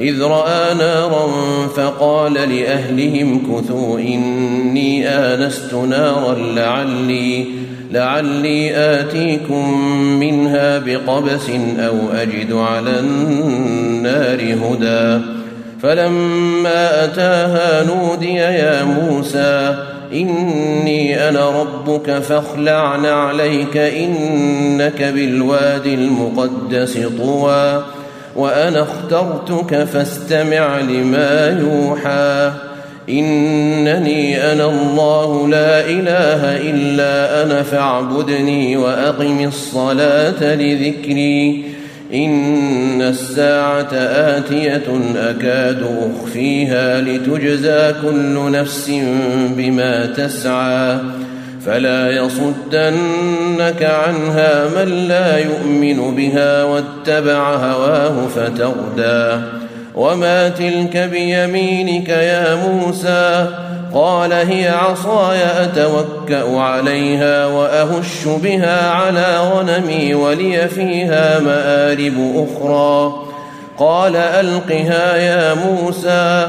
إذ رأى نارا فقال لأهلهم كثوا إني آنست نارا لعلي لعلي آتيكم منها بقبس أو أجد على النار هدى. فلما أتاها نودي يا موسى إني أنا ربك فاخلع عليك إنك بالوادي المقدس طوى. وأنا اخترتك فاستمع لما يوحى. إنني أنا الله لا إله إلا أنا فاعبدني وأقم الصلاة لذكري. إن الساعة آتية أكاد أخفيها لتجزى كل نفس بما تسعى. فلا يصدنك عنها من لا يؤمن بها واتبع هواه فتردى وما تلك بيمينك يا موسى؟ قال هي عصاي أتوكأ عليها وأهش بها على غنمي ولي فيها مآرب أخرى. قال ألقها يا موسى.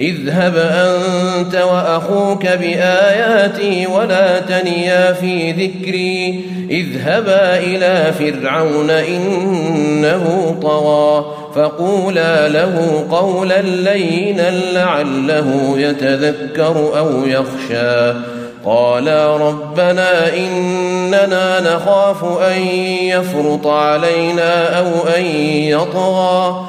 اذهب أنت وأخوك بآياتي ولا تنيا في ذكري. اذهبا إلى فرعون إنه طغى فقولا له قولا لينا لعله يتذكر أو يخشى. قالا ربنا إننا نخاف أن يفرط علينا أو أن يطغى.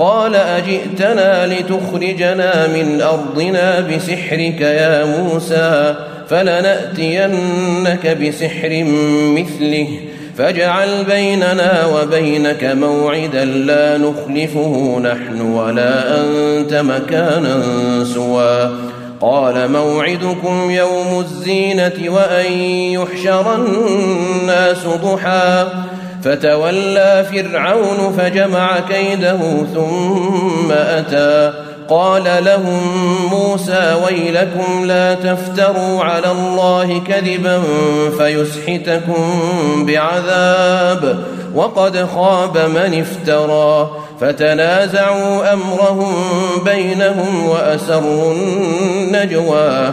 قال أجئتنا لتخرجنا من أرضنا بسحرك يا موسى فلنأتينك بسحر مثله فاجعل بيننا وبينك موعدا لا نخلفه نحن ولا أنت مكانا سوى. قال موعدكم يوم الزينة وأن يحشر الناس ضحى. فتولى فرعون فجمع كيده ثم أتى. قال لهم موسى ويلكم لا تفتروا على الله كذبا فيسحتكم بعذاب. وقد خاب من افترى. فتنازعوا أمرهم بينهم وأسروا النجوى.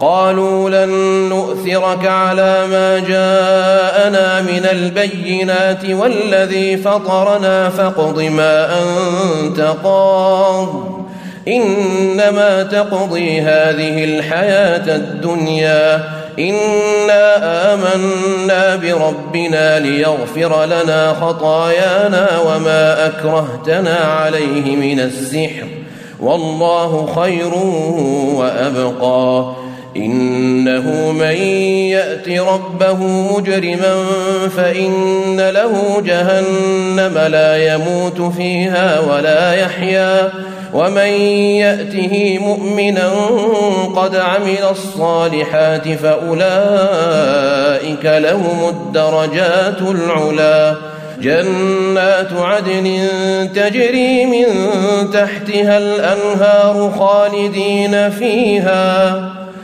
قالوا لن نؤثرك على ما جاءنا من البينات والذي فطرنا فاقض ما أنت قاض. إنما تقضي هذه الحياة الدنيا. إنا آمنا بربنا ليغفر لنا خطايانا وما أكرهتنا عليه من السحر. والله خير وأبقى. إنه من يأت ربه مجرما فإن له جهنم لا يموت فيها ولا يحيا ومن يأته مؤمنا قد عمل الصالحات فأولئك لهم الدرجات العلى جنات عدن تجري من تحتها الأنهار خالدين فيها.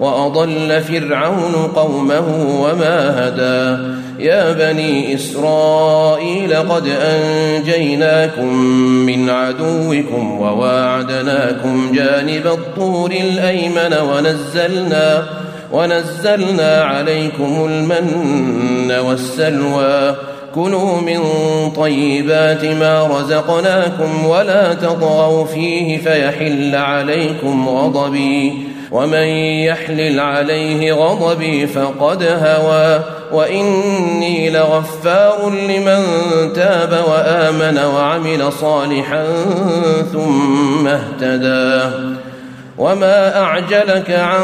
وأضل فرعون قومه وما هدى. يا بني إسرائيل قد أنجيناكم من عدوكم وواعدناكم جانب الطور الأيمن ونزلنا ونزلنا عليكم المن والسلوى. كلوا من طيبات ما رزقناكم ولا تطغوا فيه فيحل عليكم غضبي. ومن يحلل عليه غضبي فقد هوى. وإني لغفار لمن تاب وآمن وعمل صالحا ثم اهتدى. وما أعجلك عن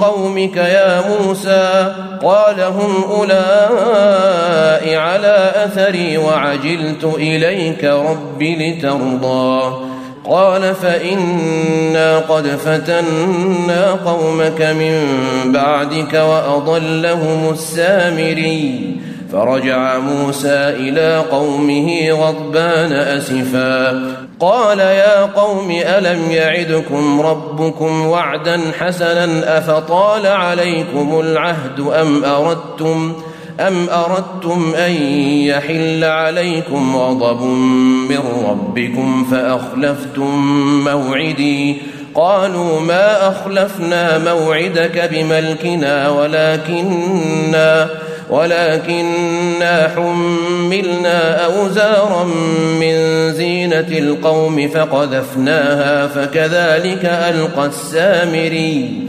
قومك يا موسى؟ قال هم أولئك على أثري وعجلت إليك رب لترضى. قال فإنا قد فتنا قومك من بعدك وأضلهم السامري. فرجع موسى إلى قومه غضبان أسفا. قال يا قوم ألم يعدكم ربكم وعدا حسنا أفطال عليكم العهد أم أردتم أم أردتم أن يحل عليكم غضب من ربكم فأخلفتم موعدي قالوا ما أخلفنا موعدك بملكنا ولكننا ولكننا حملنا أوزارا من زينة القوم فقذفناها فكذلك ألقى السامري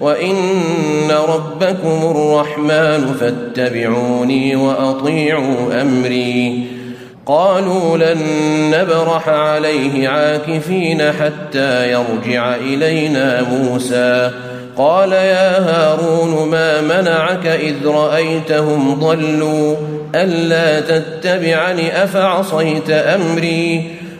وان ربكم الرحمن فاتبعوني واطيعوا امري. قالوا لن نبرح عليه عاكفين حتى يرجع الينا موسى. قال يا هارون ما منعك اذ رايتهم ضلوا؟ الا تتبعني افعصيت امري؟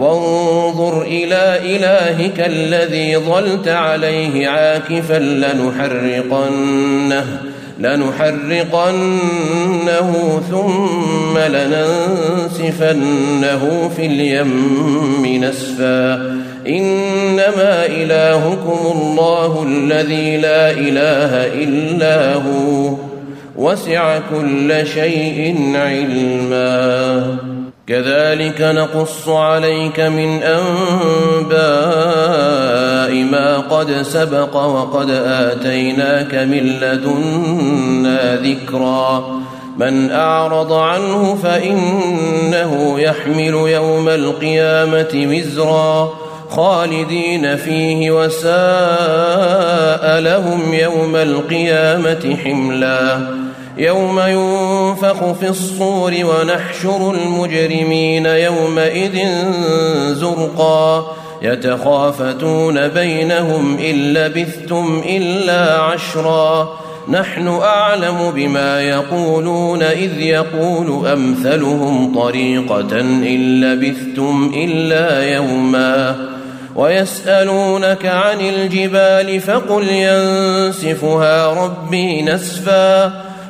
وانظر إلى إلهك الذي ظلت عليه عاكفا لنحرقنه لنحرقنه ثم لننسفنه في اليم نسفا. إنما إلهكم الله الذي لا إله إلا هو وسع كل شيء علما. كذلك نقص عليك من أنباء ما قد سبق وقد آتيناك من لدنا ذكرا. من أعرض عنه فإنه يحمل يوم القيامة وزرا. خالدين فيه وساء لهم يوم القيامة حملا. يوم ينفخ في الصور ونحشر المجرمين يومئذ زرقا يتخافتون بينهم إن لبثتم إلا عشرا نحن أعلم بما يقولون إذ يقول أمثلهم طريقة إن لبثتم إلا يوما ويسألونك عن الجبال فقل ينسفها ربي نسفا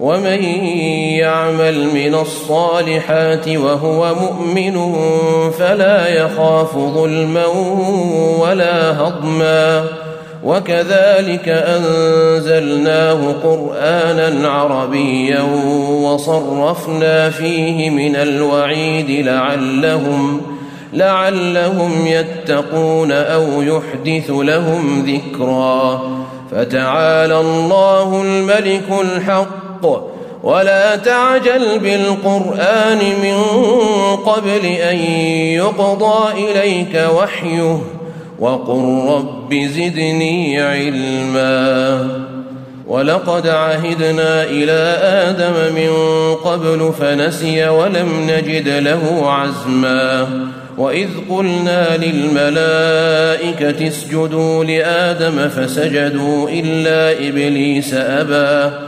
ومن يعمل من الصالحات وهو مؤمن فلا يخاف ظلما ولا هضما. وكذلك أنزلناه قرآنا عربيا وصرفنا فيه من الوعيد لعلهم لعلهم يتقون أو يحدث لهم ذكرا. فتعالى الله الملك الحق ولا تعجل بالقرآن من قبل أن يقضى إليك وحيه وقل رب زدني علما ولقد عهدنا إلى آدم من قبل فنسي ولم نجد له عزما وإذ قلنا للملائكة اسجدوا لآدم فسجدوا إلا إبليس أبى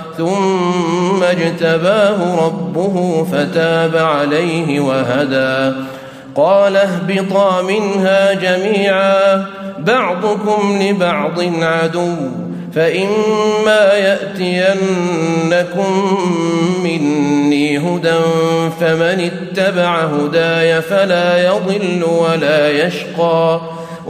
ثم اجتباه ربه فتاب عليه وهدى. قال اهبطا منها جميعا بعضكم لبعض عدو فإما يأتينكم مني هدى فمن اتبع هداي فلا يضل ولا يشقى.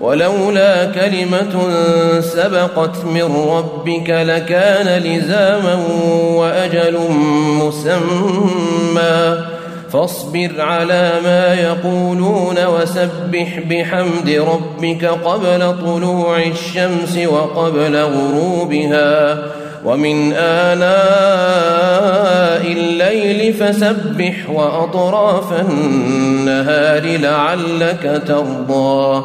ولولا كلمة سبقت من ربك لكان لزاما وأجل مسمى. فاصبر على ما يقولون وسبح بحمد ربك قبل طلوع الشمس وقبل غروبها. ومن آناء الليل فسبح وأطراف النهار لعلك ترضى.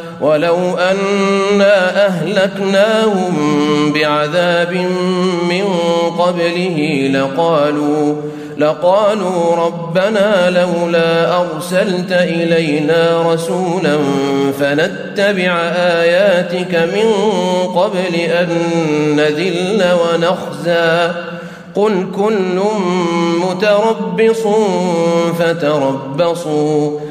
ولو أنا أهلكناهم بعذاب من قبله لقالوا لقالوا ربنا لولا أرسلت إلينا رسولا فنتبع آياتك من قبل أن نذل ونخزى. قل كل متربص فتربصوا.